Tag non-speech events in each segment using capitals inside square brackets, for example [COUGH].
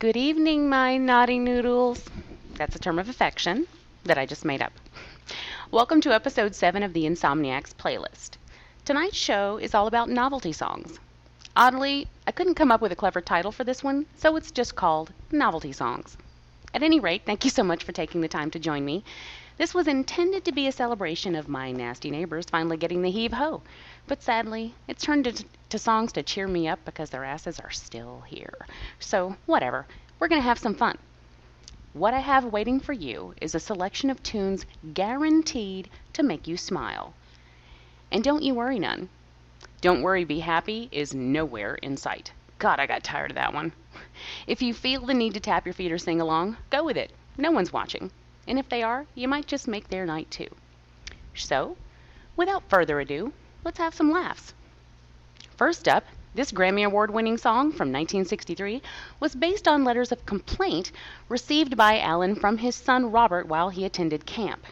Good evening, my naughty noodles. That's a term of affection that I just made up. Welcome to episode 7 of the Insomniacs playlist. Tonight's show is all about novelty songs. Oddly, I couldn't come up with a clever title for this one, so it's just called Novelty Songs. At any rate, thank you so much for taking the time to join me. This was intended to be a celebration of my nasty neighbors finally getting the heave ho, but sadly, it's turned into to songs to cheer me up because their asses are still here. So, whatever, we're going to have some fun. What I have waiting for you is a selection of tunes guaranteed to make you smile. And don't you worry none. Don't worry, be happy is nowhere in sight. God, I got tired of that one. If you feel the need to tap your feet or sing along, go with it. No one's watching. And if they are, you might just make their night too. So, without further ado, let's have some laughs. First up, this Grammy Award winning song from 1963 was based on letters of complaint received by Allan from his son Robert while he attended camp.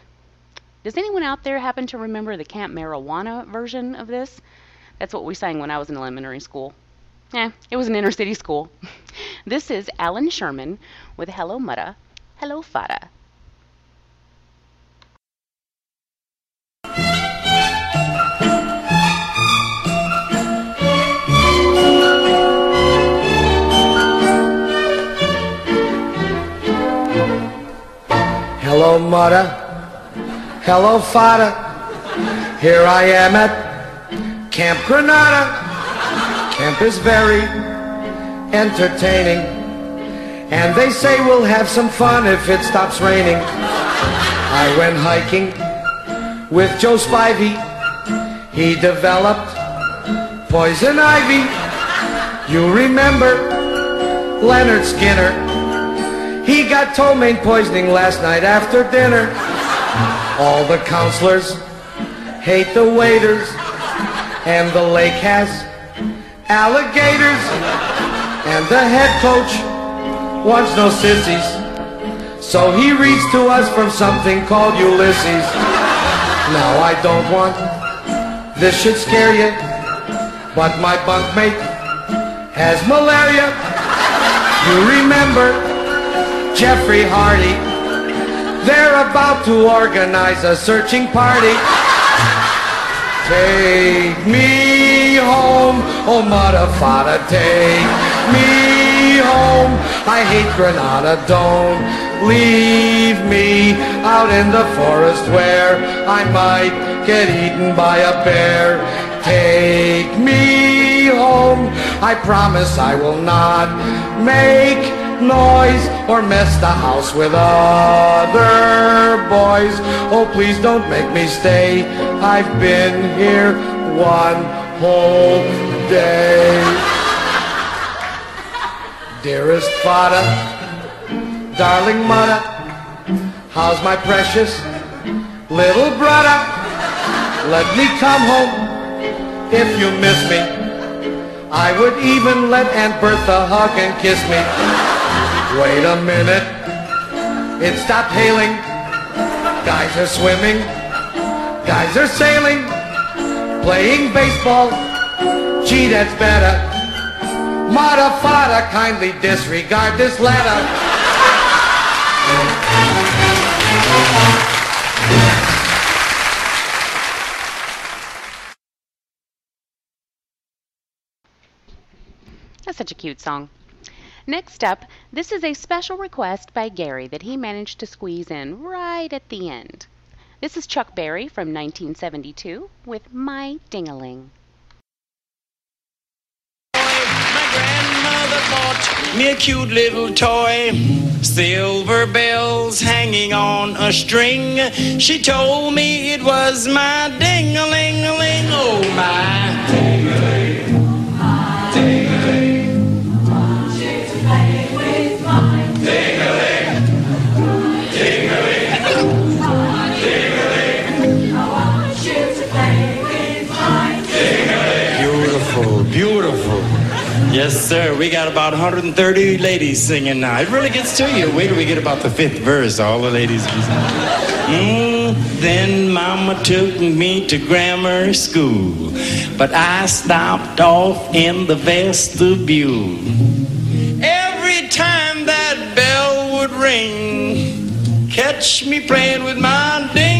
Does anyone out there happen to remember the Camp Marijuana version of this? That's what we sang when I was in elementary school. Eh, it was an inner city school. [LAUGHS] this is Allan Sherman with Hello Mutta, Hello Fada. Hello, Mutta. Hello, Fada. Here I am at Camp Granada. Camp is very entertaining. And they say we'll have some fun if it stops raining. I went hiking with Joe Spivey. He developed poison ivy. You remember Leonard Skinner. He got ptomaine poisoning last night after dinner. All the counselors hate the waiters, and the lake has alligators, and the head coach wants no sissies. So he reads to us from something called Ulysses. Now I don't want this should scare you, but my bunkmate has malaria. You remember Jeffrey Hardy. They're about to organize a searching party. Take me home, oh Mutta Fada, take me home. I hate Granada, don't leave me out in the forest where I might get eaten by a bear. Take me home, I promise I will not make noise or mess the house with other boys. Oh, please don't make me stay. I've been here one whole day. Dearest Fada, darling Mutta, how's my precious little brother? Let me come home if you miss me. I would even let Aunt Bertha hug and kiss me. Wait a minute. It stopped hailing. Guys are swimming. Guys are sailing. Playing baseball. Gee, that's better. Mata fada, kindly disregard this letter. That's such a cute song. Next up, this is a special request by Gary that he managed to squeeze in right at the end. This is Chuck Berry from 1972 with My Dingaling. My grandmother bought me a cute little toy. Silver bells hanging on a string. She told me it was my ding-a-ling-a-ling. Oh, my. Yes, sir. We got about 130 ladies singing now. It really gets to you. Wait till we get about the fifth verse. All the ladies. Mm, then Mama took me to grammar school, but I stopped off in the vestibule. Every time that bell would ring. Catch me playing with my ding-a-ling-a-ling,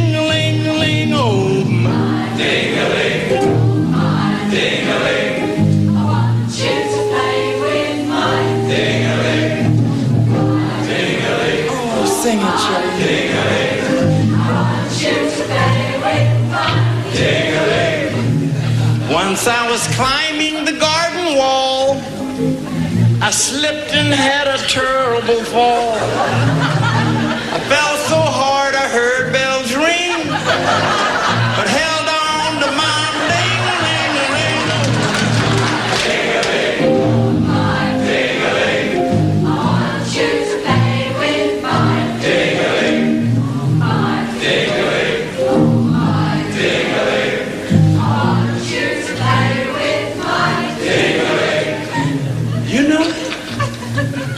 Once I was climbing the garden wall. I slipped and had a terrible fall.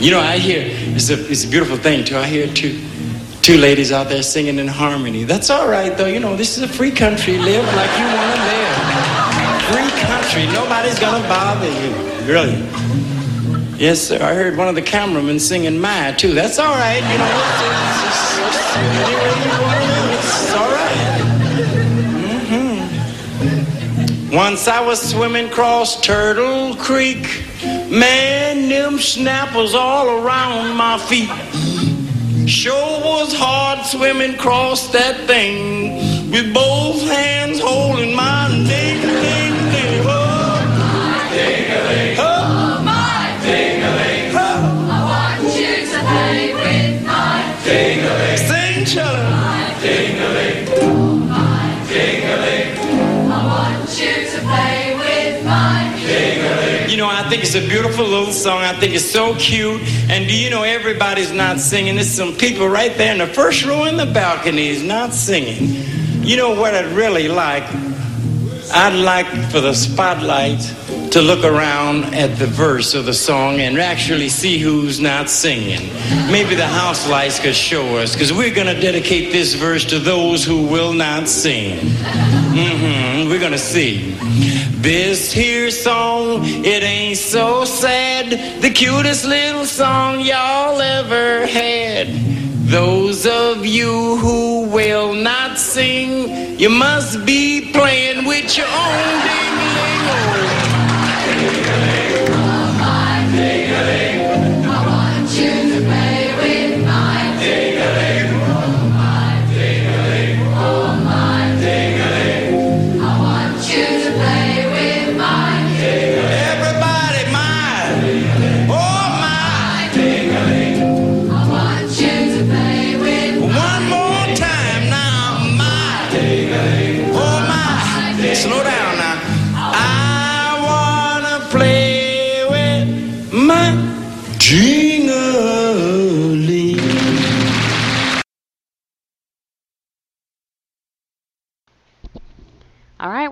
You know, I hear it's a it's a beautiful thing too. I hear two two ladies out there singing in harmony. That's all right though. You know, this is a free country. Live like you want to live. Free country. Nobody's gonna bother you. Really. Yes, sir. I heard one of the cameramen singing "My" too. That's all right. You know, it's, it's, it's, to. It's all right. Mm-hmm. Once I was swimming across Turtle Creek. Man, them snappers all around my feet. Sure was hard swimming across that thing with both hands holding my it's a beautiful little song. I think it's so cute. And do you know everybody's not singing? There's some people right there in the first row in the balcony is not singing. You know what I'd really like? I'd like for the spotlight to look around at the verse of the song and actually see who's not singing. Maybe the house lights could show us, because we're going to dedicate this verse to those who will not sing. Mm-hmm. We're going to see. This here song, it ain't so sad. The cutest little song y'all ever had. Those of you who will not sing, you must be playing with your own ding-a-ling.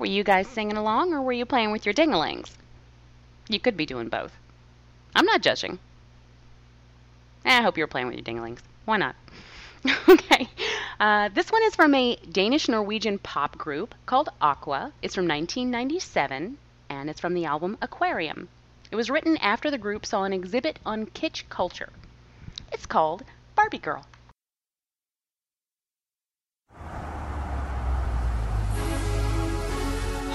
Were you guys singing along or were you playing with your dingalings? You could be doing both. I'm not judging. Eh, I hope you're playing with your dingalings. Why not? [LAUGHS] okay. Uh, this one is from a Danish Norwegian pop group called Aqua. It's from 1997 and it's from the album Aquarium. It was written after the group saw an exhibit on kitsch culture. It's called Barbie Girl.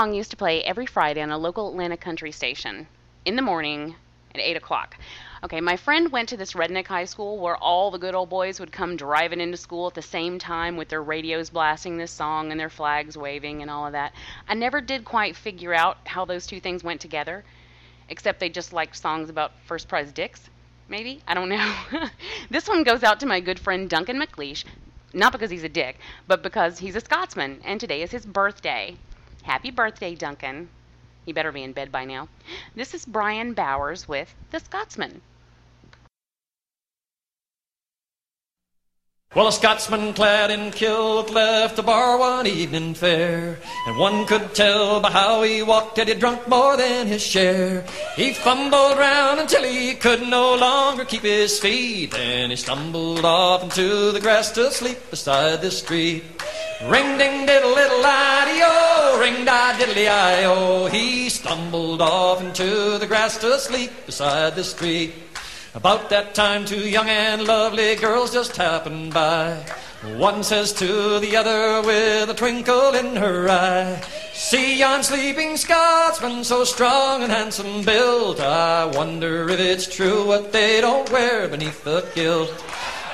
song used to play every Friday on a local Atlanta country station in the morning at eight o'clock. Okay, my friend went to this redneck high school where all the good old boys would come driving into school at the same time with their radios blasting this song and their flags waving and all of that. I never did quite figure out how those two things went together except they just liked songs about first prize dicks. Maybe I don't know. [LAUGHS] this one goes out to my good friend Duncan McLeish, not because he's a dick, but because he's a Scotsman, and today is his birthday. Happy birthday, Duncan. He better be in bed by now. This is Bryan Bowers with The Scotsman. Well, a Scotsman clad in kilt left the bar one evening fair, and one could tell by how he walked that he'd drunk more than his share. He fumbled round until he could no longer keep his feet, and he stumbled off into the grass to sleep beside the street. Ring ding diddle little ideo, ring da diddly io. He stumbled off into the grass to sleep beside the street. About that time, two young and lovely girls just happened by. One says to the other with a twinkle in her eye, See yon sleeping Scotsman so strong and handsome built. I wonder if it's true what they don't wear beneath the kilt.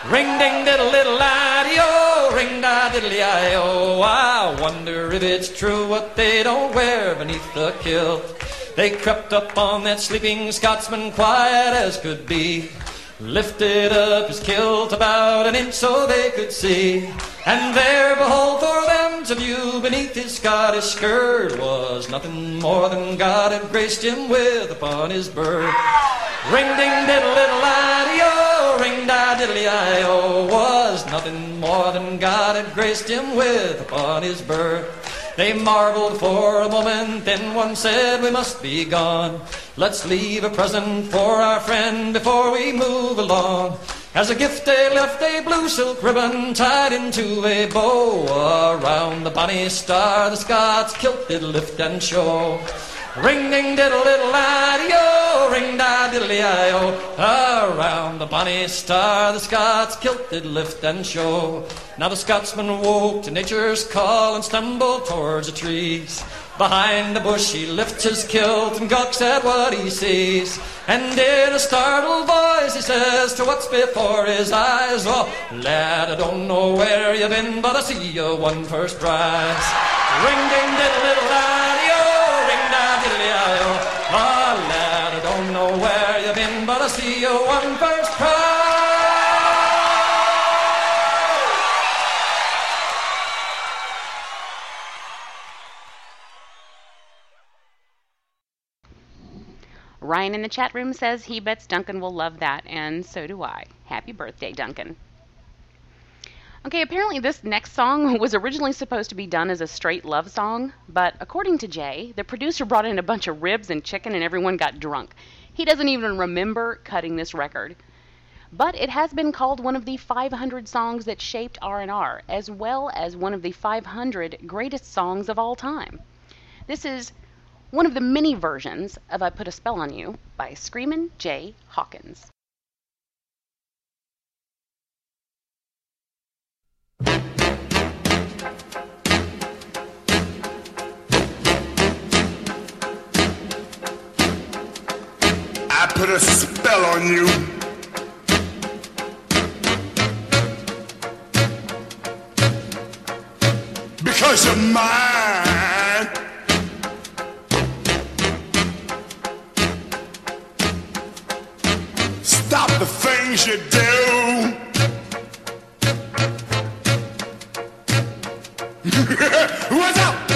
Ring ding diddle little ideo, ring da diddly io. I wonder if it's true what they don't wear beneath the kilt. They crept up on that sleeping Scotsman quiet as could be. Lifted up his kilt about an inch so they could see. And there, behold, for them to view beneath his Scottish skirt was nothing more than God had graced him with upon his birth. Ring ding diddle little ideo, ring da diddly io was nothing more than God had graced him with upon his birth. They marveled for a moment, then one said, We must be gone. Let's leave a present for our friend before we move along. As a gift they left a blue silk ribbon tied into a bow. Around the bonny star the Scots kilt did lift and show. Ring ding diddle diddle ideo, ring da diddly io. Around the bonny star the Scots kilt did lift and show. Now the Scotsman woke to nature's call and stumbled towards the trees. Behind the bush he lifts his kilt and gawks at what he sees. And in a startled voice he says to what's before his eyes, Oh, lad, I don't know where you've been, but I see you won first prize. Ring ding diddle diddle ideo, Oh, lad, I don't know where you've been, but I see you prize. Ryan in the chat room says he bets Duncan will love that, and so do I. Happy birthday, Duncan. Okay, apparently this next song [LAUGHS] was originally supposed to be done as a straight love song, but according to Jay, the producer brought in a bunch of ribs and chicken and everyone got drunk. He doesn't even remember cutting this record. But it has been called one of the 500 songs that shaped R&R, as well as one of the 500 greatest songs of all time. This is one of the many versions of I Put a Spell on You by Screamin' Jay Hawkins. Put a spell on you. Because you're mine. Stop the things you do. [LAUGHS] What's up?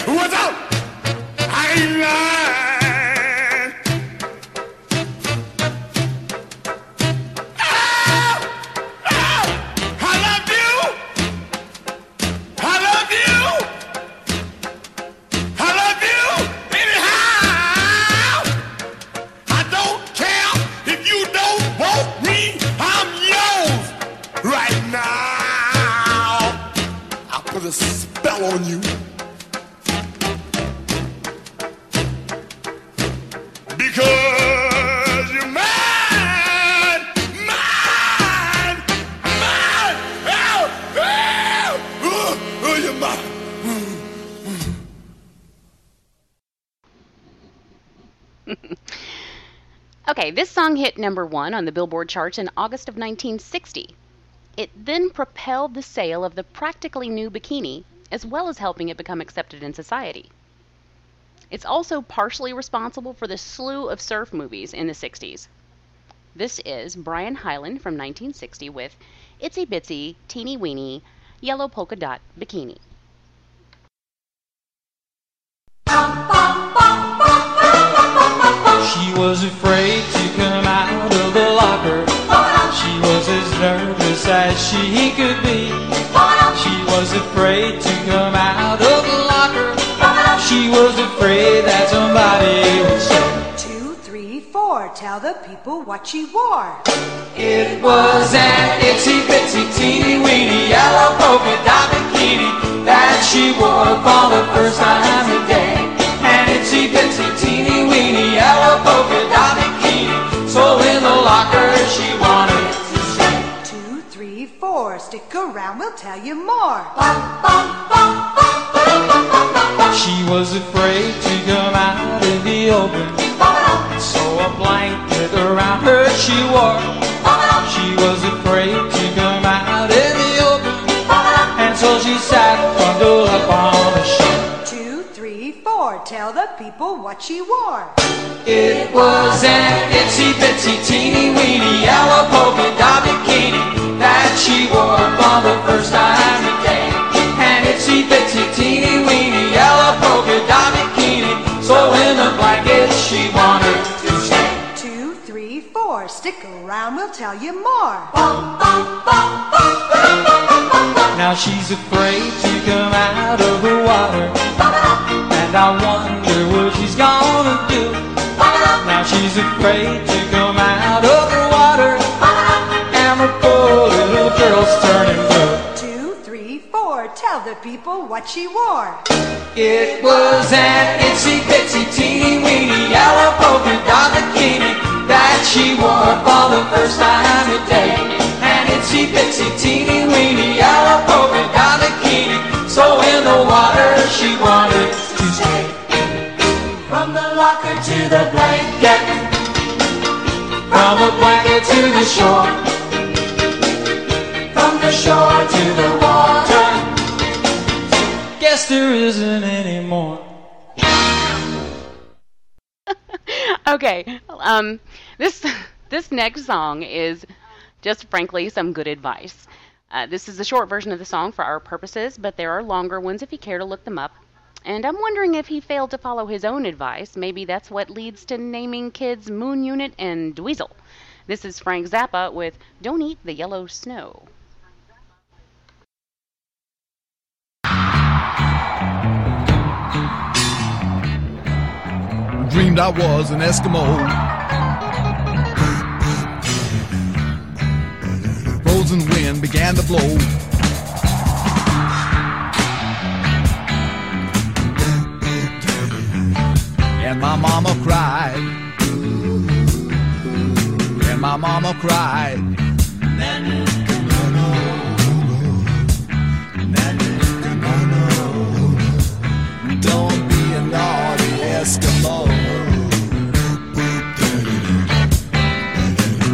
hit number one on the Billboard charts in August of 1960. It then propelled the sale of the practically new bikini, as well as helping it become accepted in society. It's also partially responsible for the slew of surf movies in the 60s. This is Brian Hyland from 1960 with Itsy Bitsy Teeny Weeny Yellow Polka Dot Bikini. She was afraid to come out of the locker. She was as nervous as she could be. She was afraid to come out of the locker. She was afraid that somebody would say Two, three, four. Tell the people what she wore. it was an itsy bitsy teeny weeny yellow polka dot bikini that she wore for the first time today. An itsy bitsy teeny weeny yellow polka dot bikini. So in the locker she wanted to say. Two, three, four. Stick around, we'll tell you more. She was afraid to come out in the open. So a blanket around her she wore. She was afraid Tell the people what she wore. It was an itsy bitsy teeny weeny yellow polka dot bikini that she wore for the first time today. An itsy bitsy teeny weeny yellow polka dot bikini. So in the blanket she wanted to stay. Two, three, four. Stick around, we'll tell you more. Now she's afraid to come out of the water. And I wonder what she's gonna do. Now she's afraid to come out of the water. And the poor little girl's turning blue. Two, three, four. Tell the people what she wore. It was an itsy bitsy teeny weeny yellow polka dot bikini that she wore for the first time today. An itsy bitsy teeny weeny yellow polka dot bikini. So in the water she wanted From the locker to the blanket. From the blanket to the shore. From the shore to the water. Guess there isn't any more. [LAUGHS] Okay, um, this this next song is just frankly some good advice. Uh, this is a short version of the song for our purposes, but there are longer ones if you care to look them up. And I'm wondering if he failed to follow his own advice. Maybe that's what leads to naming kids Moon Unit and Dweezil. This is Frank Zappa with Don't Eat the Yellow Snow. dreamed I was an Eskimo. Frozen wind began to blow. And my mama cried. And my mama cried. Don't be a naughty Eskimo.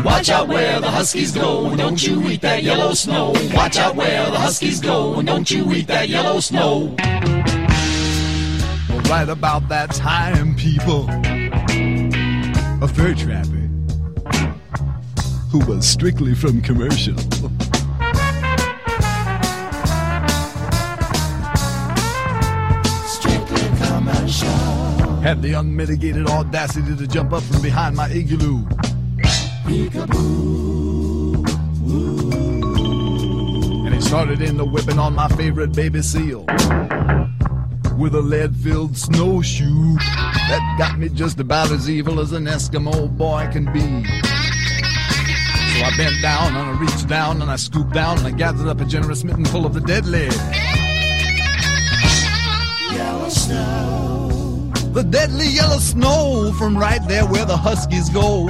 Watch out where the Huskies go, don't you eat that yellow snow. Watch out where the Huskies go, don't you eat that yellow snow right about that time, people. A fur trapper who was strictly from commercial. Strictly commercial. Had the unmitigated audacity to jump up from behind my igloo. And he started in the whipping on my favorite baby seal with a lead-filled snowshoe that got me just about as evil as an Eskimo boy can be. So I bent down and I reached down and I scooped down and I gathered up a generous mitten full of the deadly. Yellow snow. The deadly yellow snow from right there where the huskies go.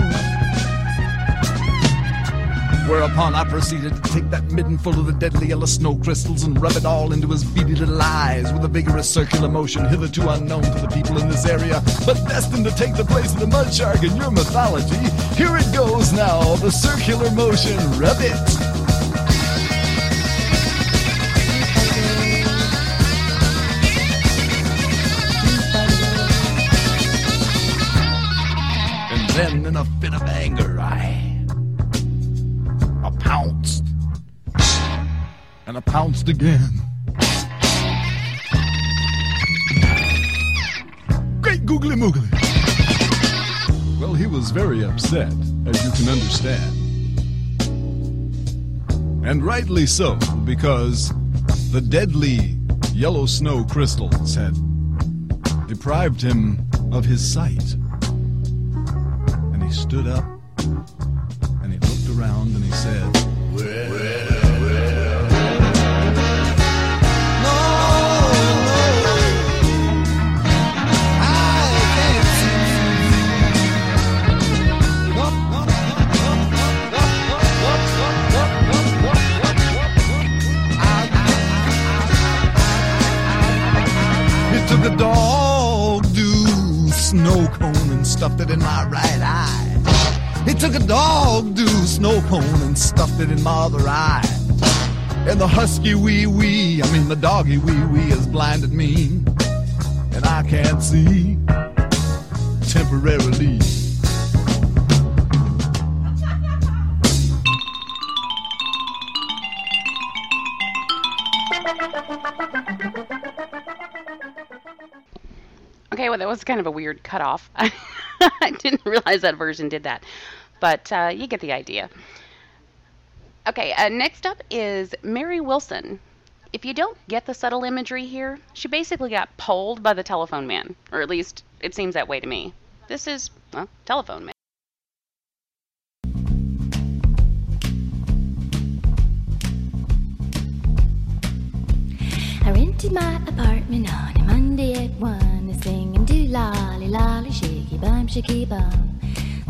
Whereupon I proceeded to take that midden full of the deadly yellow snow crystals and rub it all into his beady little eyes with a vigorous circular motion hitherto unknown to the people in this area, but destined to take the place of the mud shark in your mythology. Here it goes now, the circular motion, rub it. And then in a fit of anger, And I pounced again. Great googly moogly. Well, he was very upset, as you can understand. And rightly so, because the deadly yellow snow crystals had deprived him of his sight. And he stood up and he looked around and he said, dog do snow cone and stuffed it in my right eye. He took a dog do snow cone and stuffed it in my other eye. And the husky wee wee, I mean the doggy wee wee has blinded me. And I can't see temporarily. That was kind of a weird cutoff. [LAUGHS] I didn't realize that version did that, but uh, you get the idea. Okay, uh, next up is Meri Wilson. If you don't get the subtle imagery here, she basically got pulled by the telephone man, or at least it seems that way to me. This is, well, telephone man. I rented my apartment on a Monday at one, singing do lolly lolly shaky bum shaky bum.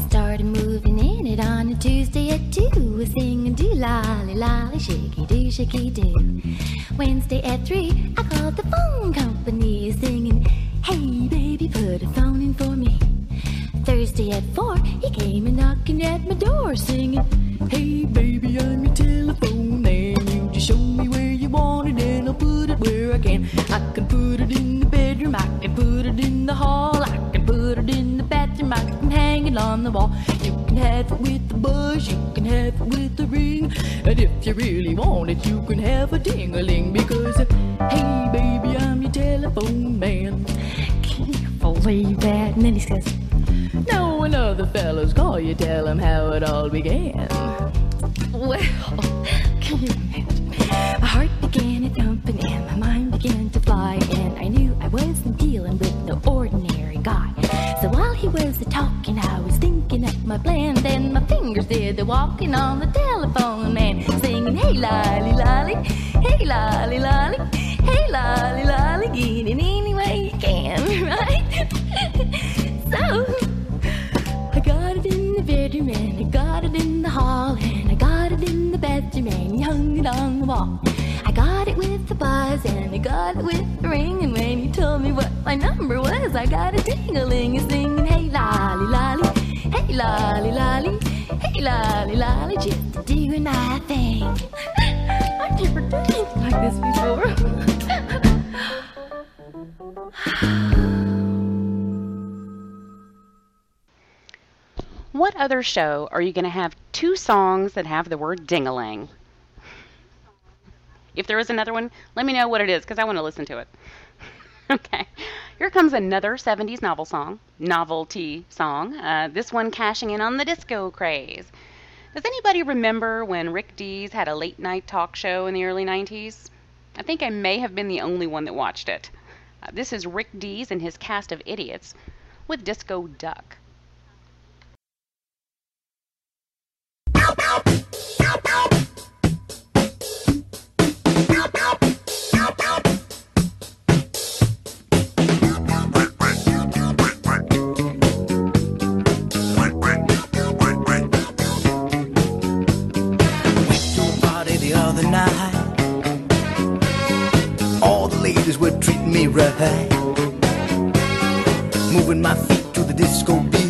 Started moving in it on a Tuesday at two, singing do lolly lolly shaky do shaky do. Wednesday at three, I called the phone company, singing, Hey baby, put a phone in for me. Thursday at four, he came and knocking at my door, singing, Hey baby, I'm your telephone I can. Put it in the bedroom, I can put it in the hall, I can put it in the bathroom, I can hang it on the wall. You can have it with the bush, you can have it with the ring, and if you really want it, you can have a ding-a-ling because, hey baby, I'm your telephone man. Can you believe that? And then he says, no other fellas call you, tell tell 'em how it all began. Well, can you imagine? My heart began a thumping and my mind fly, and I knew I wasn't dealing with no ordinary guy. So while he was talking, I was thinking up my plan. Then my fingers did the walking on the telephone, man, singing, Hey lolly lolly, hey lolly lolly, hey lolly lolly, get it any way you can, [LAUGHS] right? so. I got it in the bedroom and I got it in the hall and I got it in the bedroom and he hung it on the wall. Got it with the buzz and I got it with the ring and when you told me what my number was, I got a ding-a-ling and singing, hey lolly lolly, hey lolly lolly, hey lolly lolly, just doing my thing. [LAUGHS] I've never done anything like this before. [SIGHS] What other show are you going to have two songs that have the word dingaling? If there is another one, let me know what it is because I want to listen to it. [LAUGHS] okay. Here comes another 70s novel song, novelty song. Uh, this one cashing in on the disco craze. Does anybody remember when Rick Dees had a late night talk show in the early 90s? I think I may have been the only one that watched it. Uh, this is Rick Dees and his cast of idiots with Disco Duck. Moving my feet to the disco beat.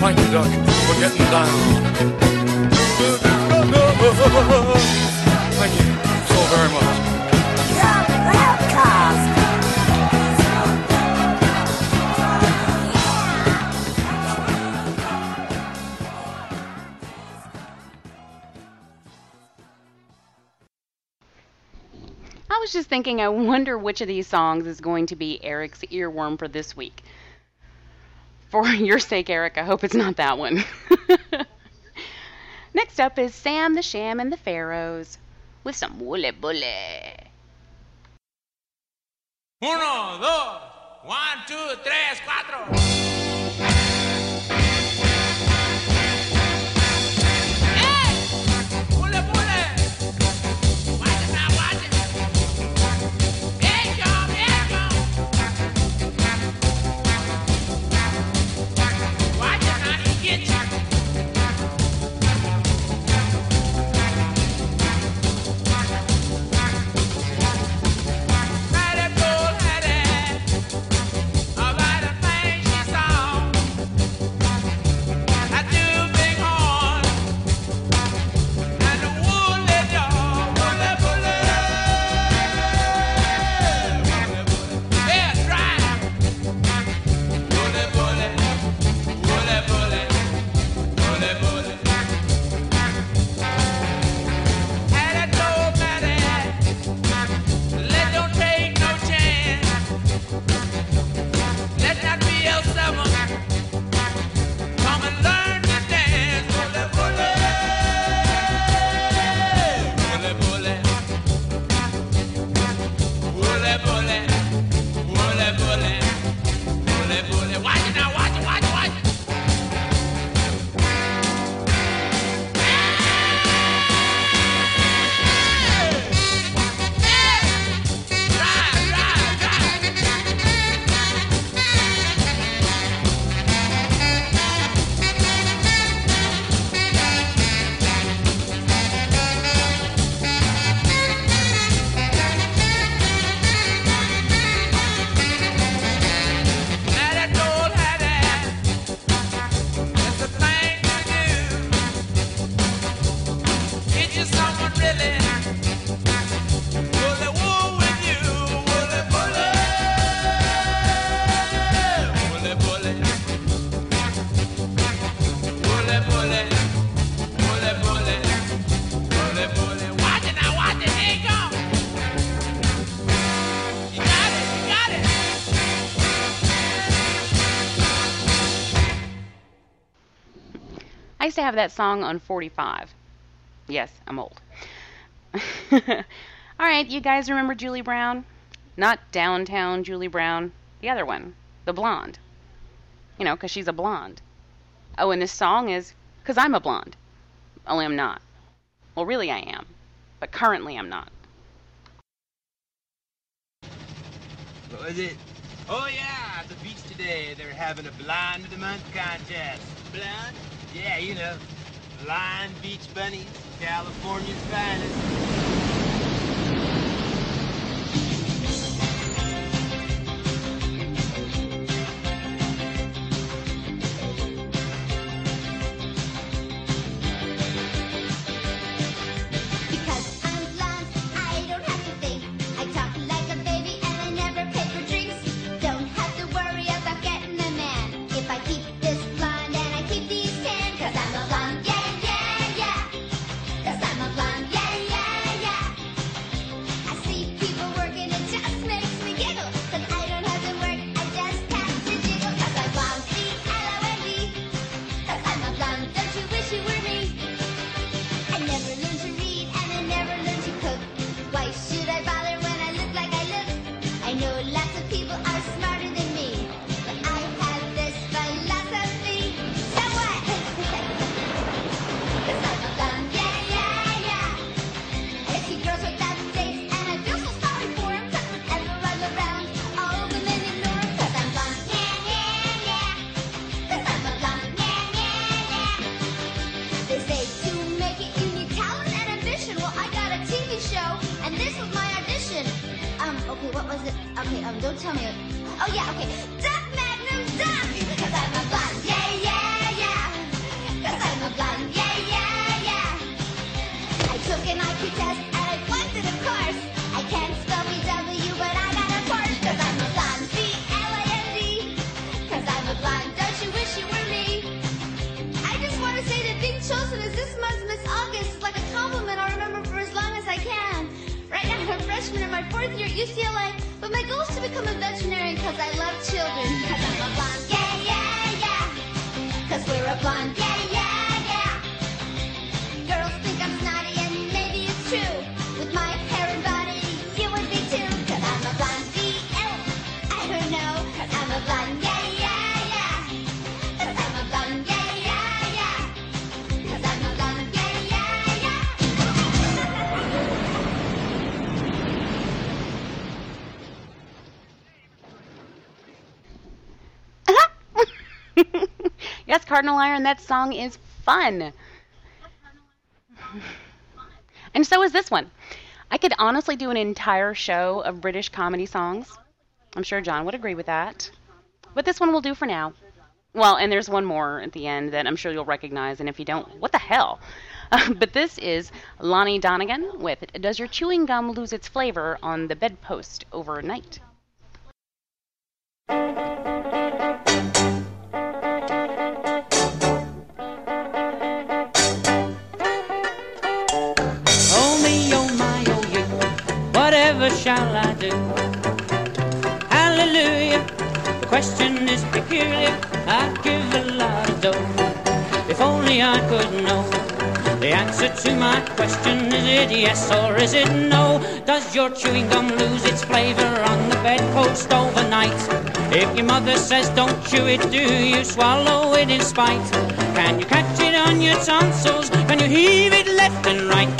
Thank you, Duck, for getting down. Thank you so very much. I was just thinking, I wonder which of these songs is going to be Eric's earworm for this week. For [LAUGHS] your sake, Eric, I hope it's not that one. [LAUGHS] Next up is Sam the Sham and the Pharaohs with some woolly bully. Uno, dos, one, two, tres, cuatro. Have that song on 45. Yes, I'm old. [LAUGHS] All right, you guys remember Julie Brown? Not downtown Julie Brown, the other one, the blonde. You know, 'cause she's a blonde. Oh, and this song is 'Cause I'm a blonde. Only I'm not. Well, really, I am. But currently, I'm not. What was it? Oh yeah, at the beach today they're having a blind of the month contest. Blind? Yeah, you know, blind beach bunnies, California's finest. Cardinal Iron, that song is fun. And so is this one. I could honestly do an entire show of British comedy songs. I'm sure John would agree with that. But this one will do for now. Well, and there's one more at the end that I'm sure you'll recognize, and if you don't, what the hell? [LAUGHS] but this is Lonnie Donegan with Does Your Chewing Gum Lose Its Flavor on the Bedpost Overnight? Whatever shall I do? Hallelujah, the question is peculiar, I'd give a lot of dough if only I could know. The answer to my question is it yes or is it no? Does your chewing gum lose its flavor on the bedpost overnight? If your mother says don't chew it, do you swallow it in spite? Can you catch it on your tonsils? Can you heave it left and right?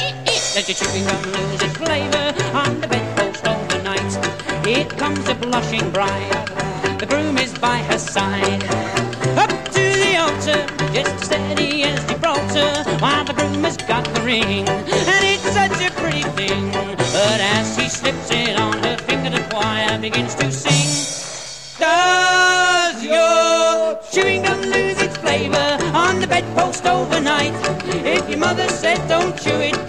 Does your chewing gum lose its flavor on the bedpost overnight? Here comes a blushing bride. The groom is by her side. Up to the altar, just as steady as Gibraltar, while the groom has got the ring. And it's such a pretty thing. But as he slips it on her finger, the choir begins to sing. Does your chewing gum lose its flavor on the bedpost overnight? If your mother said don't chew it,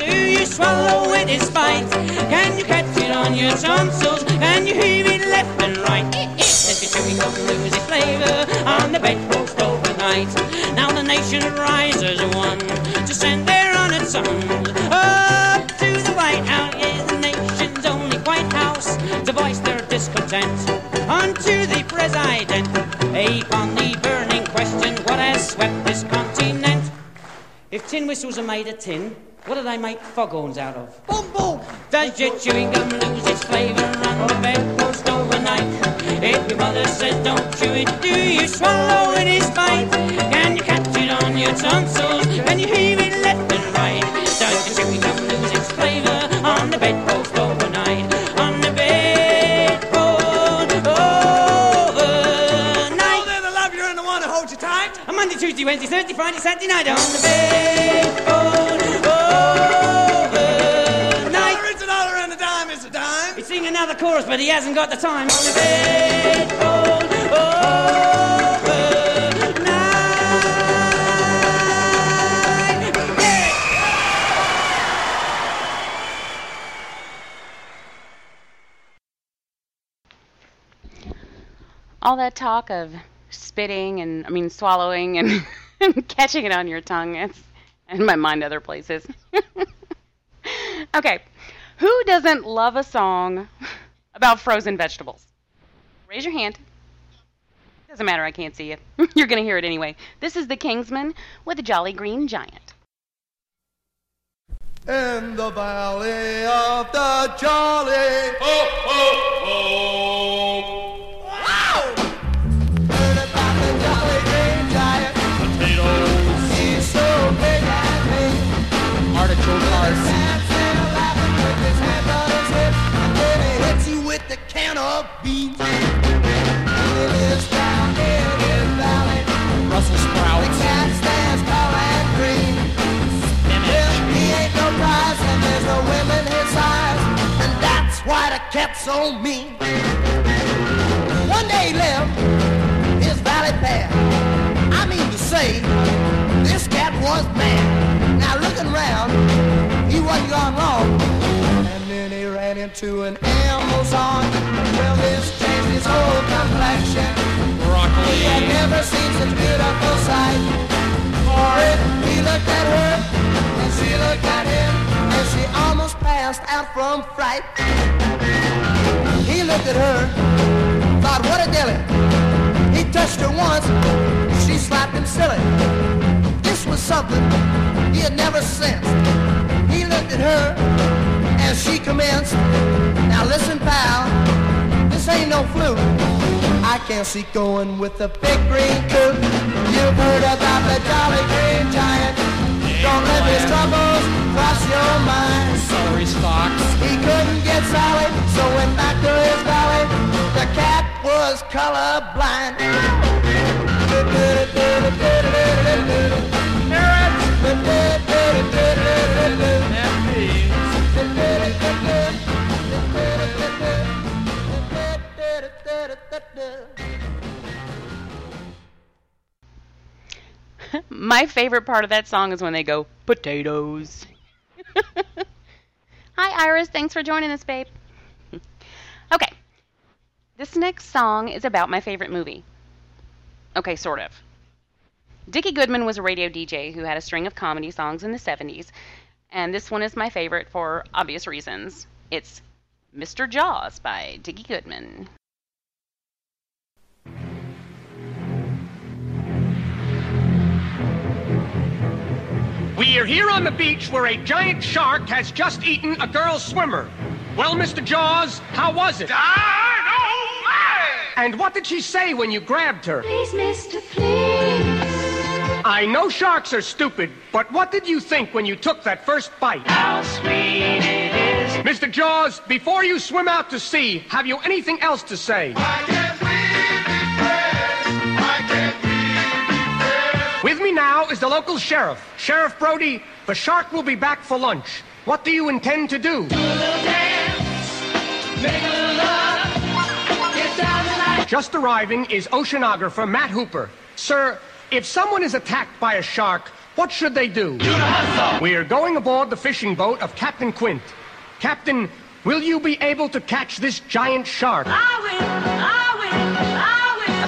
swallow it in spite? Can you catch it on your tonsils? Can you heave it left and right? Does your chewing gum its flavor on the bedpost overnight? Now the nation rises one to send their honored sons up to the White House. Yes, the nation's only White House to voice their discontent unto the president upon the burning question what has swept this continent If tin whistles are made of tin, what do they make foghorns out of? Boom, boom! Does your chewing gum lose its flavour on the bedpost overnight? If your mother says don't chew it, do you swallow it in spite? Can you catch it on your tonsils? Can you heave it left and right? Does your chewing gum lose its flavour on the bedpost overnight? On the bedpost overnight. Oh, oh they're the love you're in the one that holds you tight. On Monday, Tuesday, Wednesday, Thursday, Friday, Saturday night on the bedpost Dollar is a dollar and a dime is a dime. He's singing another chorus, but he hasn't got the time. On the All that talk of spitting and I mean swallowing and, and [LAUGHS] catching it on your tongue, it's [LAUGHS] and my mind other places. [LAUGHS] okay. Who doesn't love a song [LAUGHS] about frozen vegetables? Raise your hand. Doesn't matter, I can't see you. You're going to hear it anyway. This is the Kingsmen with the Jolly Green Giant. In the valley of the jolly. The so mean. One day he left his valley path. I mean to say, this cat was mad. Now looking round, he wasn't gone long. And then he ran into an Amazon. Well, this changed his whole complexion. Broccoli. He had never seen such beautiful sight. For it, he looked at her, and she looked at him, she almost passed out from fright. He looked at her, thought, what a dilly. He touched her once, she slapped him silly. This was something he had never sensed. He looked at her, and she commenced. Now listen, pal, this ain't no fluke. I can't see going with the big green coot. You've heard about the jolly green giant. Don't let his troubles cross your mind. Celery stalks. He couldn't get solid, so went back to his valley. The cat was colorblind. My favorite part of that song is when they go, potatoes. [LAUGHS] Hi, Iris. Thanks for joining us, babe. [LAUGHS] okay. This next song is about my favorite movie. Okay, sort of. Dickie Goodman was a radio DJ who had a string of comedy songs in the 70s, and this one is my favorite for obvious reasons. It's Mr. Jaws by Dickie Goodman. We are here on the beach where a giant shark has just eaten a girl swimmer. Well, Mr. Jaws, how was it? I know I! And what did she say when you grabbed her? Please, mister, please. I know sharks are stupid, but what did you think when you took that first bite? How sweet it is. Mr. Jaws, before you swim out to sea, have you anything else to say? With now is the local sheriff. Sheriff Brody, the shark will be back for lunch. What do you intend to do? Just arriving is oceanographer Matt Hooper. Sir, if someone is attacked by a shark, what should they do? We are going aboard the fishing boat of Captain Quint. Captain, will you be able to catch this giant shark? Uh,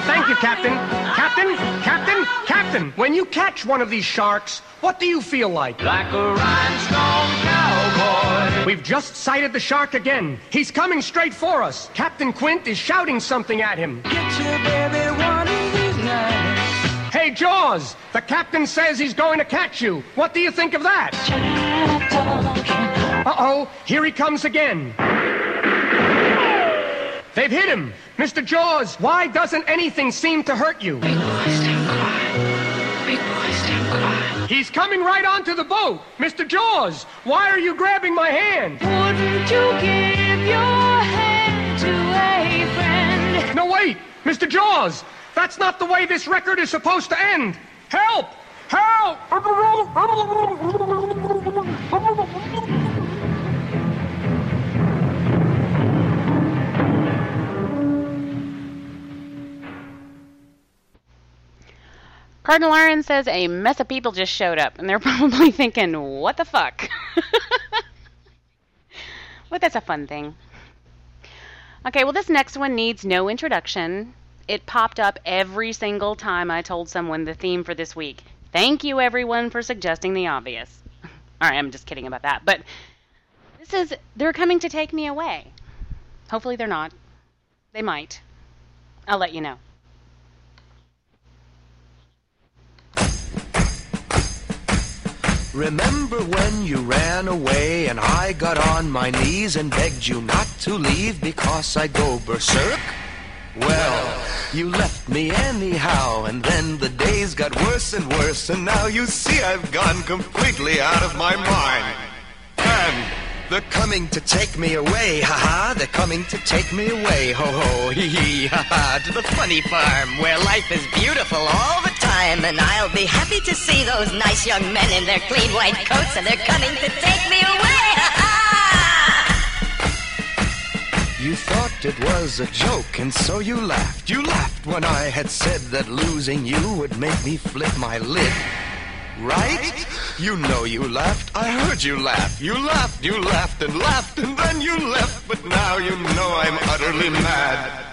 Thank you, Captain. Captain, Captain, Captain, when you catch one of these sharks, what do you feel like? Like a rhinestone cowboy. We've just sighted the shark again. He's coming straight for us. Captain Quint is shouting something at him. Get your baby one of these nights. Hey, Jaws! Jaws, the captain says he's going to catch you. What do you think of that? Uh-oh, here he comes again. They've hit him. Mr. Jaws, why doesn't anything seem to hurt you? He's coming right onto the boat. Mr. Jaws, why are you grabbing my hand? Wouldn't you give your hand to a friend? No, wait! Mr. Jaws! That's not the way this record is supposed to end! Help! Help! Cardinal Iron says a mess of people just showed up, and they're [LAUGHS] probably thinking, what the fuck? [LAUGHS] but that's a fun thing. Okay, well, this next one needs no introduction. It popped up every single time I told someone the theme for this week. Thank you, everyone, for suggesting the obvious. [LAUGHS] All right, I'm just kidding about that. But this is, they're coming to take me away. Hopefully, they're not. They might. I'll let you know. Remember when you ran away and I got on my knees and begged you not to leave because I'd go berserk? Well, you left me anyhow, and then the days got worse and worse, and now you see I've gone completely out of my mind. And they're coming to take me away, haha, they're coming to take me away, ho ho, [LAUGHS] hee hee, haha, to the funny farm where life is beautiful all the time, and I'll be happy to see those nice young men in their clean white coats, and they're coming to take me away, [LAUGHS] You thought it was a joke, and so you laughed. You laughed when I had said that losing you would make me flip my lid. Right? You know you laughed. I heard you laugh. You laughed, you laughed and laughed, and then you left. But now you know I'm utterly mad.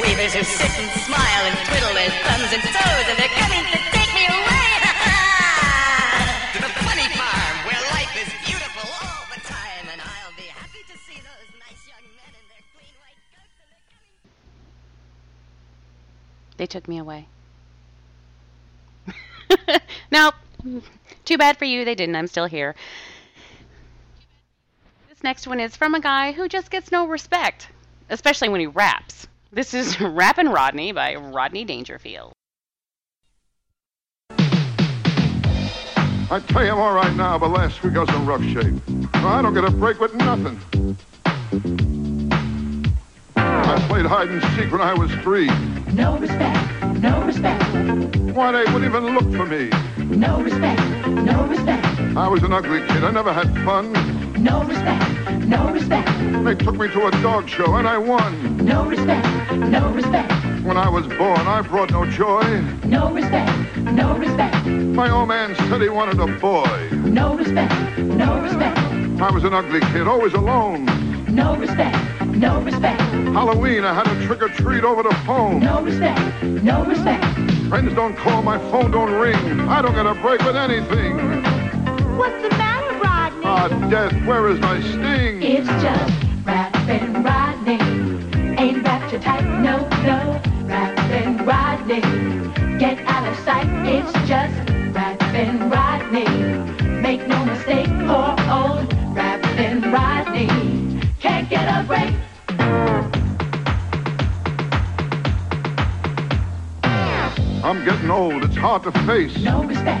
weavers who sit and smile and twiddle their thumbs and toes, and they're coming to take me away, [LAUGHS] to the funny farm where life is beautiful all the time, and I'll be happy to see those nice young men in their clean white coats, and they're coming. They took me away. [LAUGHS] no, too bad for you. They didn't. I'm still here. This next one is from a guy who just gets no respect, especially when he raps. This is [LAUGHS] Rappin' Rodney by Rodney Dangerfield. I tell you I'm all right now, but last week I was in rough shape. I don't get a break with nothing. I played hide and seek when I was three. No respect, no respect, Why, they wouldn't even look for me. no respect, no respect, I was an ugly kid. I never had fun. No respect, no respect, They took me to a dog show and I won. no respect, no respect, When I was born, I brought no joy. no respect, no respect, My old man said he wanted a boy. no respect, no respect, I was an ugly kid, always alone. no respect, no respect, Halloween, I had a trick or treat over the phone. no respect, no respect. Friends don't call, my phone don't ring. I don't get a break with anything. What's the matter, Death, where is my sting? It's just rapping Rodney. Ain't wrapped your tight, no, no. Rapping Rodney. Get out of sight, it's just rapping Rodney. Make no mistake, poor old rapping Rodney. Can't get a break. I'm getting old, it's hard to face. No respect, no respect, But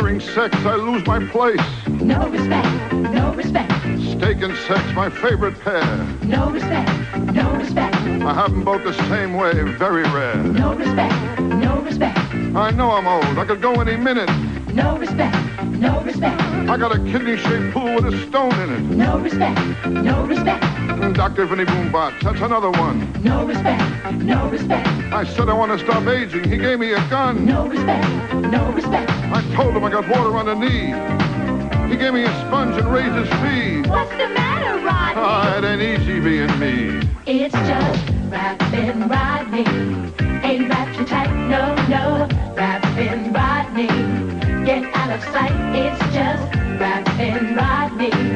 during sex, I lose my place. no respect, no respect, Steak and sex, my favorite pair. no respect, no respect, I have them both the same way, very rare. no respect, no respect, I know I'm old, I could go any minute. no respect, no respect, I got a kidney-shaped pool with a stone in it. no respect, no respect, Dr. Vinny Boombatz, that's another one. no respect, no respect, I said I want to stop aging. He gave me a gun. no respect, no respect. I told him I got water on the knee. He gave me a sponge and raised his fee. What's the matter, Rodney? Ah, it ain't easy being me. It's just rapping Rodney. Ain't too tight, no, no. Rapping Rodney. Get out of sight, it's just rapping Rodney.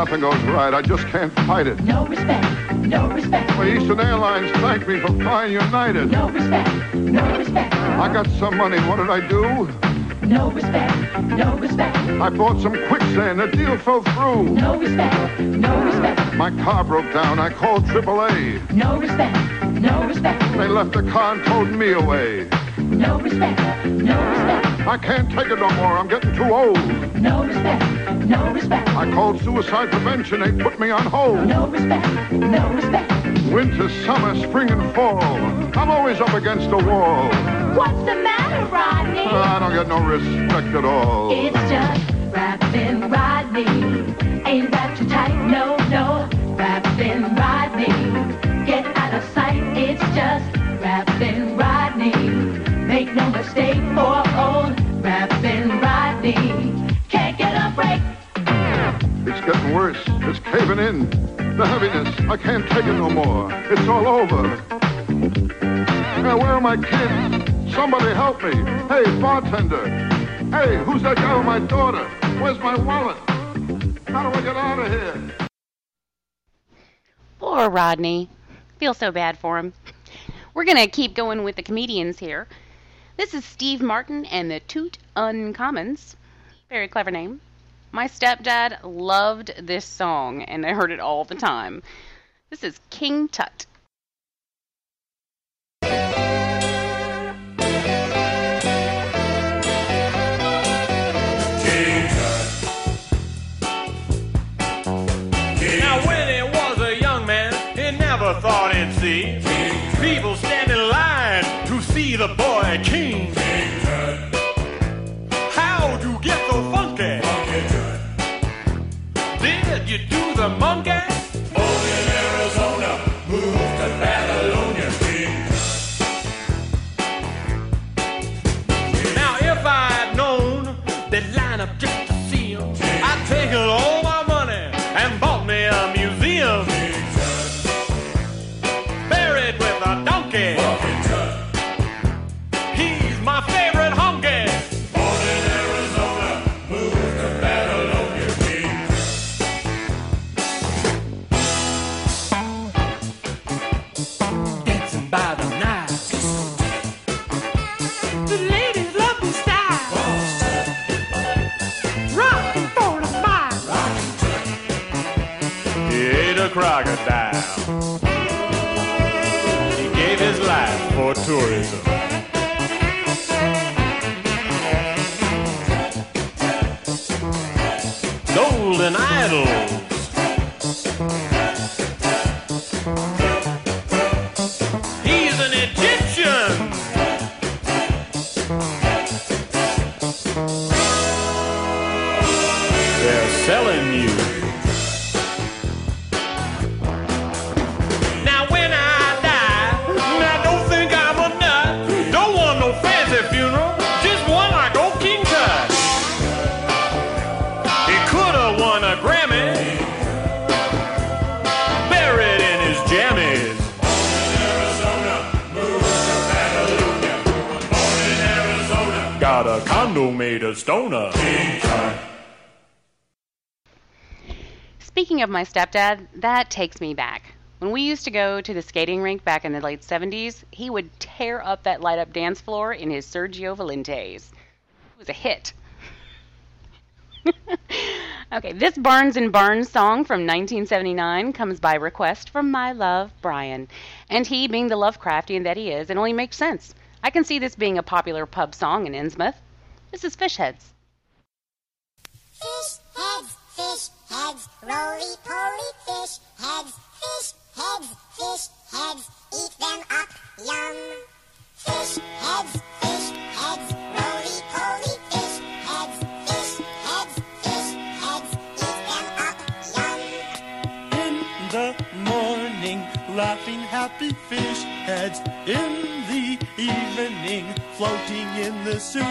Nothing goes right. I just can't fight it. No respect, no respect, Well, Eastern Airlines thanked me for flying United. no respect, no respect, I got some money. What did I do? no respect, no respect, I bought some quicksand. The deal fell through. no respect, no respect, My car broke down. I called AAA. no respect, no respect, They left the car and towed me away. no respect, no respect, I can't take it no more. I'm getting too old. no respect, no respect, I called suicide prevention. They put me on hold. no respect, no respect. Winter, summer, spring, and fall. I'm always up against the wall. What's the matter, Rodney? I don't get no respect at all. It's just rapping Rodney. Ain't wrapped too tight, no, It's caving in. The heaviness. I can't take it no more. It's all over. Hey, where are my kids? Somebody help me. Hey, bartender. Hey, who's that guy with my daughter? Where's my wallet? How do I get out of here? Poor Rodney. Feel so bad for him. We're going to keep going with the comedians here. This is Steve Martin and the Toot Uncommons. Very clever name. My stepdad loved this song, and I heard it all the time. This is King Tut. Tourism. Of my stepdad, that takes me back. When we used to go to the skating rink back in the late 70s, he would tear up that light up dance floor in his Sergio Valentes. It was a hit. [LAUGHS] Okay, this Barnes and Barnes song from 1979 comes by request from my love, Brian. And he, being the Lovecraftian that he is, it only makes sense. I can see this being a popular pub song in Innsmouth. This is Fish Heads. Fish heads, fish heads, roly poly fish heads, fish heads, fish heads, eat them up, yum. Fish heads, fish heads, roly poly fish heads, fish heads, fish heads, eat them up, yum. In the morning, laughing happy fish heads. In the evening, floating in the soup.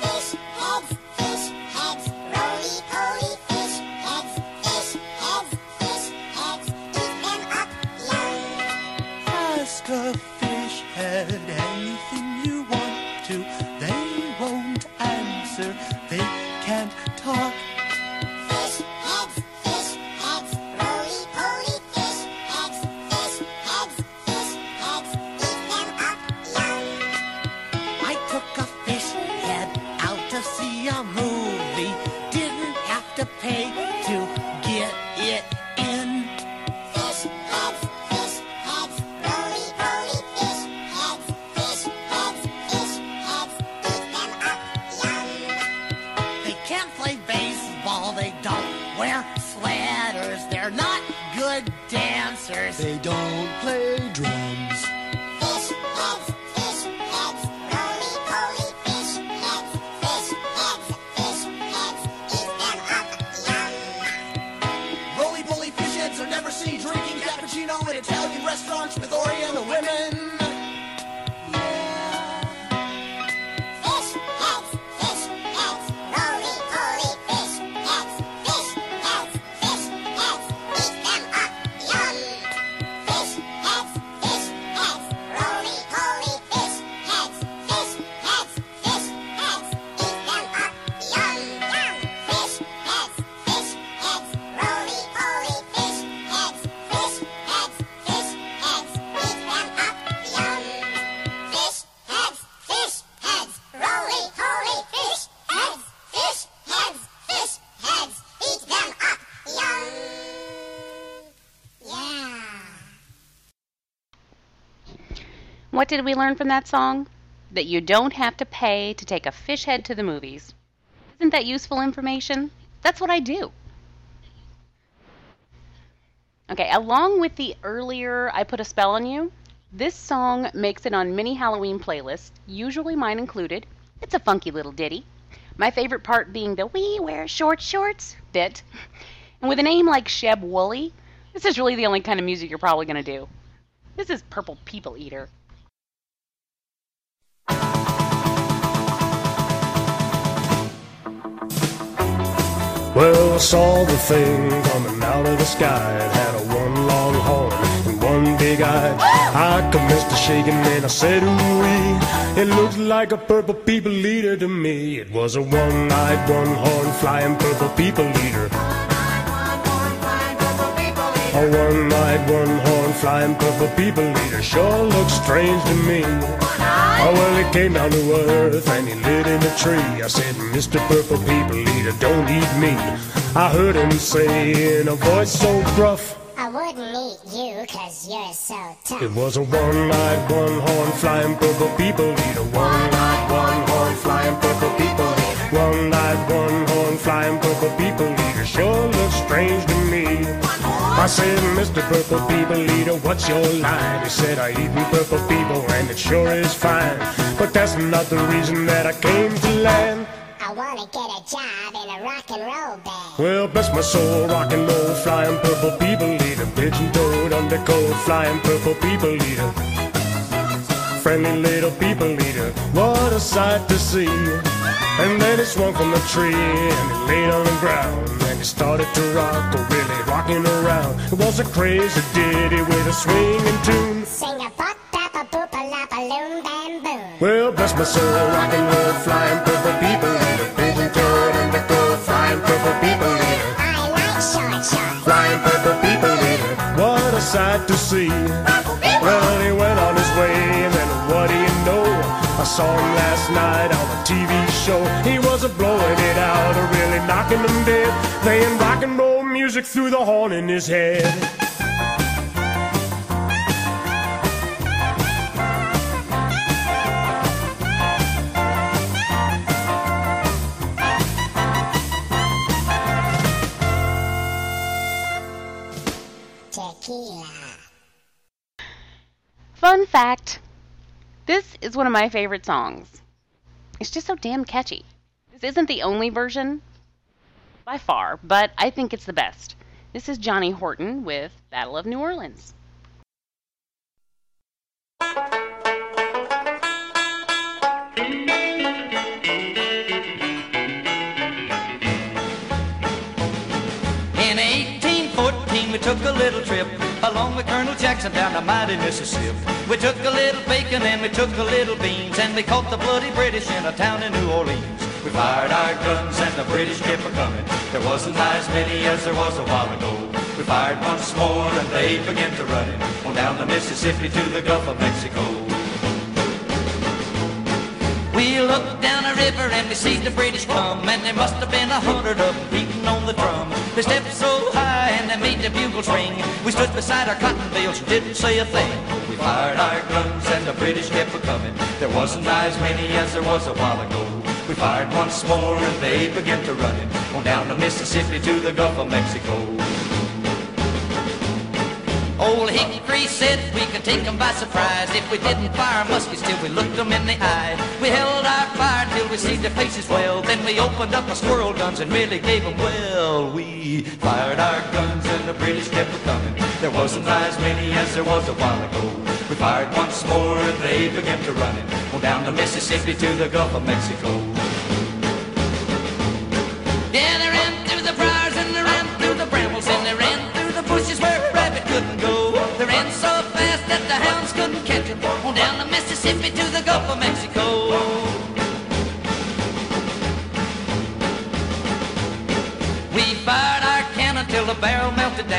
Fish heads, fish heads, Ask What did we learn from that song? That you don't have to pay to take a fish head to the movies. Isn't that useful information? That's what I do. Okay, along with the earlier I Put a Spell on You, this song makes it on many Halloween playlists, usually mine included. It's a funky little ditty. My favorite part being the we wear short shorts bit. And with a name like Sheb Wooley, this is really the only kind of music you're probably going to do. This is Purple People Eater. Well, I saw the thing coming out of the sky. It had a one long horn and one big eye. I commenced to shaking and I said, ooh It looks like a purple people eater to me. It was a one-eyed, one-horn flying purple people eater. A one-eyed, one-horn flying purple people eater sure looks strange to me. Oh, well, he came down to earth and he lit in a tree. I said, Mr. Purple People Eater, don't eat me. I heard him say in a voice so gruff. I wouldn't eat you cause you're so tough. It was a one-eyed, one-horn flying purple people eater. One-eyed, one-horn flying purple people eater. One-eyed, one-horn flying purple people eater. Sure looks strange to me. I said, Mr. Purple People Eater, what's your line? He said, I eat purple people and it sure is fine. But that's not the reason that I came to land. I wanna get a job in a rock and roll band. Well, bless my soul, rock and roll, flying purple people eater, pigeon toed, undercoat, flying purple people eater. Friendly little people eater, what a sight to see. And then it swung from the tree and it laid on the ground. And it started to rock, oh really rocking around. It was a crazy ditty with a swinging tune. Sing a bop bap a boop a lap a loom bam boom. Well, bless my soul, rock and roll, flying purple people sight to see. Well, he went on his way, and then what do you know? I saw him last night on a TV show. He was a blowing blowing it out or really knocking them dead. Playing rock and roll music through the horn in his head. Fun fact this is one of my favorite songs. It's just so damn catchy. This isn't the only version by far, but I think it's the best. This is Johnny Horton with Battle of New Orleans. Took a little trip along with Colonel Jackson down the mighty Mississippi. We took a little bacon and we took a little beans and we caught the bloody British in a town in New Orleans. We fired our guns and the British kept a coming. There wasn't as many as there was a while ago. We fired once more and they began to run it on down the Mississippi to the Gulf of Mexico. We looked down the river and we see the British come And there must have been a hundred of them beating on the drum They stepped so high and made the bugles ring We stood beside our cotton bales and didn't say a thing. We fired our guns and the British kept a coming. There wasn't as many as there was a while ago. We fired once more and they began to run it On down the Mississippi to the Gulf of Mexico Old Hickory said we could take 'em by surprise if we didn't fire muskets till we looked 'em in the eye. We held our fire till we see their faces well. Then we opened up our squirrel guns and really gave 'em well. We fired our guns and the British kept coming. There wasn't as many as there was a while ago. We fired once more and they began to run it on down the Mississippi to the Gulf of Mexico.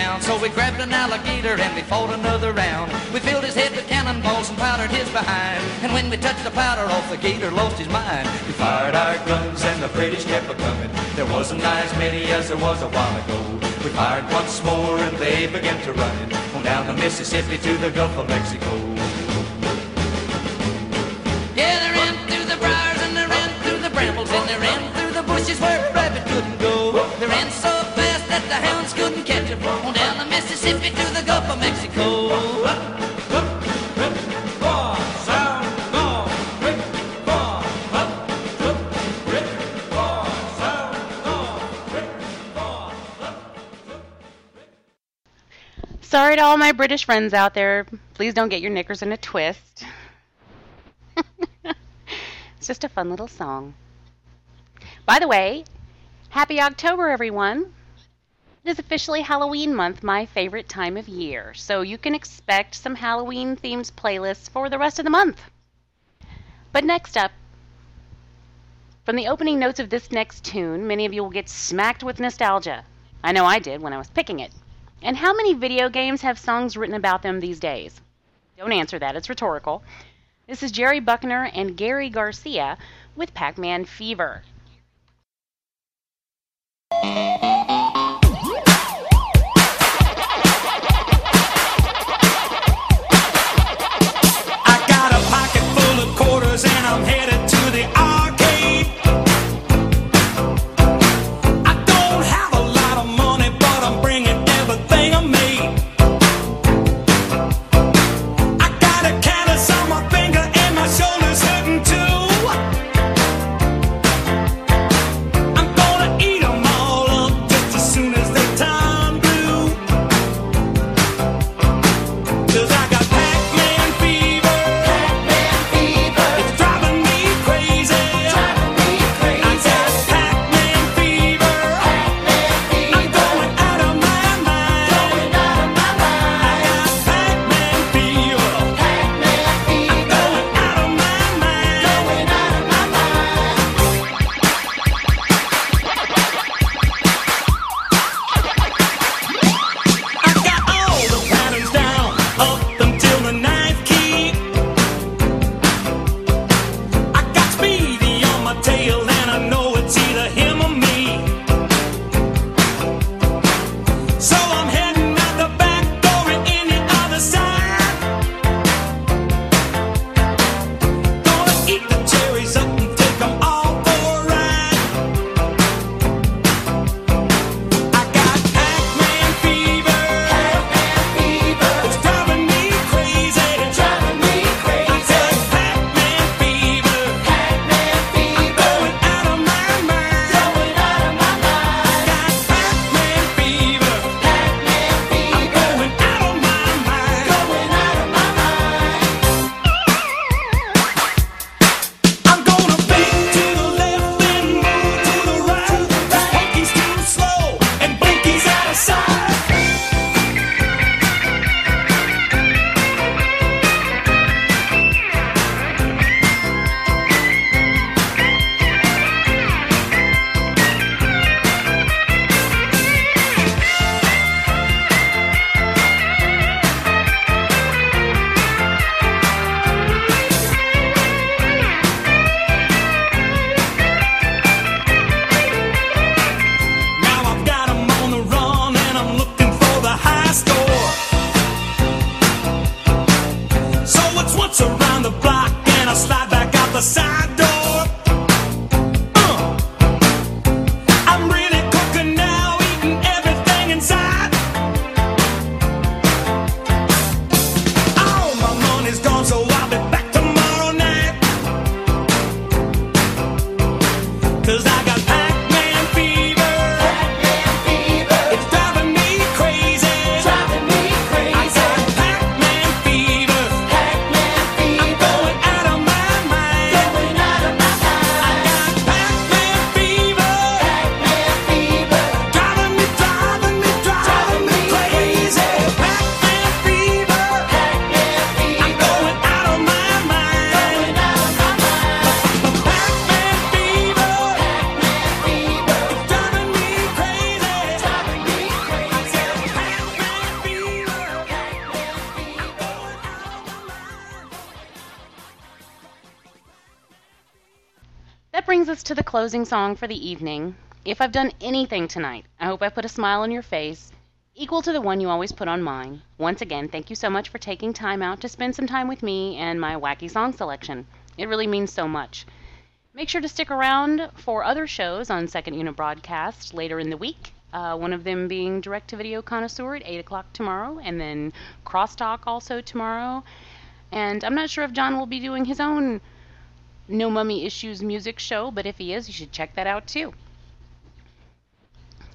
Down. So we grabbed an alligator and we fought another round. We filled his head with cannonballs and powdered his behind. And when we touched the powder off, the gator lost his mind. We fired our guns and the British kept a coming. There wasn't as many as there was a while ago. We fired once more and they began to run on down the Mississippi to the Gulf of Mexico. Sorry to all my British friends out there. Please don't get your knickers in a twist. [LAUGHS] it's just a fun little song. By the way, happy October, everyone. It is officially Halloween month, my favorite time of year, so you can expect some Halloween themed playlists for the rest of the month. But next up, from the opening notes of this next tune, many of you will get smacked with nostalgia. I know I did when I was picking it. And how many video games have songs written about them these days? Don't answer that, it's rhetorical. This is Jerry Buckner and Gary Garcia with Pac Man Fever. Brings us to the closing song for the evening. If I've done anything tonight, I hope I put a smile on your face, equal to the one you always put on mine. Once again, thank you so much for taking time out to spend some time with me and my wacky song selection. It really means so much. Make sure to stick around for other shows on Second Unit Broadcast later in the week. Uh, one of them being Direct to Video Connoisseur at 8 o'clock tomorrow, and then Crosstalk also tomorrow. And I'm not sure if John will be doing his own No Mummy Issues music show, but if he is, you should check that out too.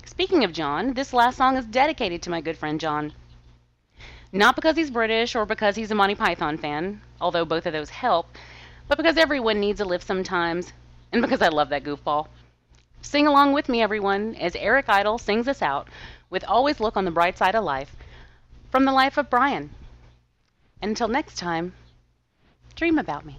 Speaking of John, this last song is dedicated to my good friend John. Not because he's British or because he's a Monty Python fan, although both of those help, but because everyone needs a lift sometimes, and because I love that goofball. Sing along with me, everyone, as Eric Idle sings us out with Always Look on the Bright Side of Life from the life of Brian. Until next time, dream about me.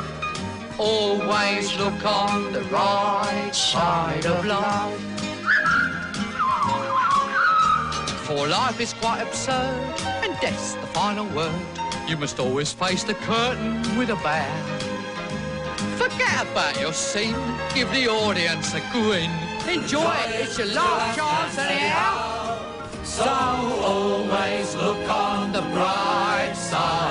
Always look on the right side of life. For life is quite absurd, and death's the final word. You must always face the curtain with a bow. Forget about your scene, give the audience a grin. Enjoy it, it's your last chance anyhow. So always look on the bright side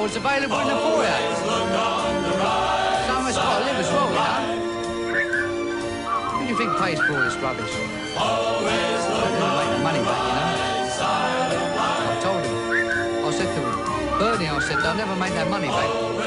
Record's available in the foyer. Someone's got to live as well, you know. Who do you think pays for all this rubbish? Always look on make the money back, you know. I told him. I said to him, Bernie, I said, they'll never make that money back.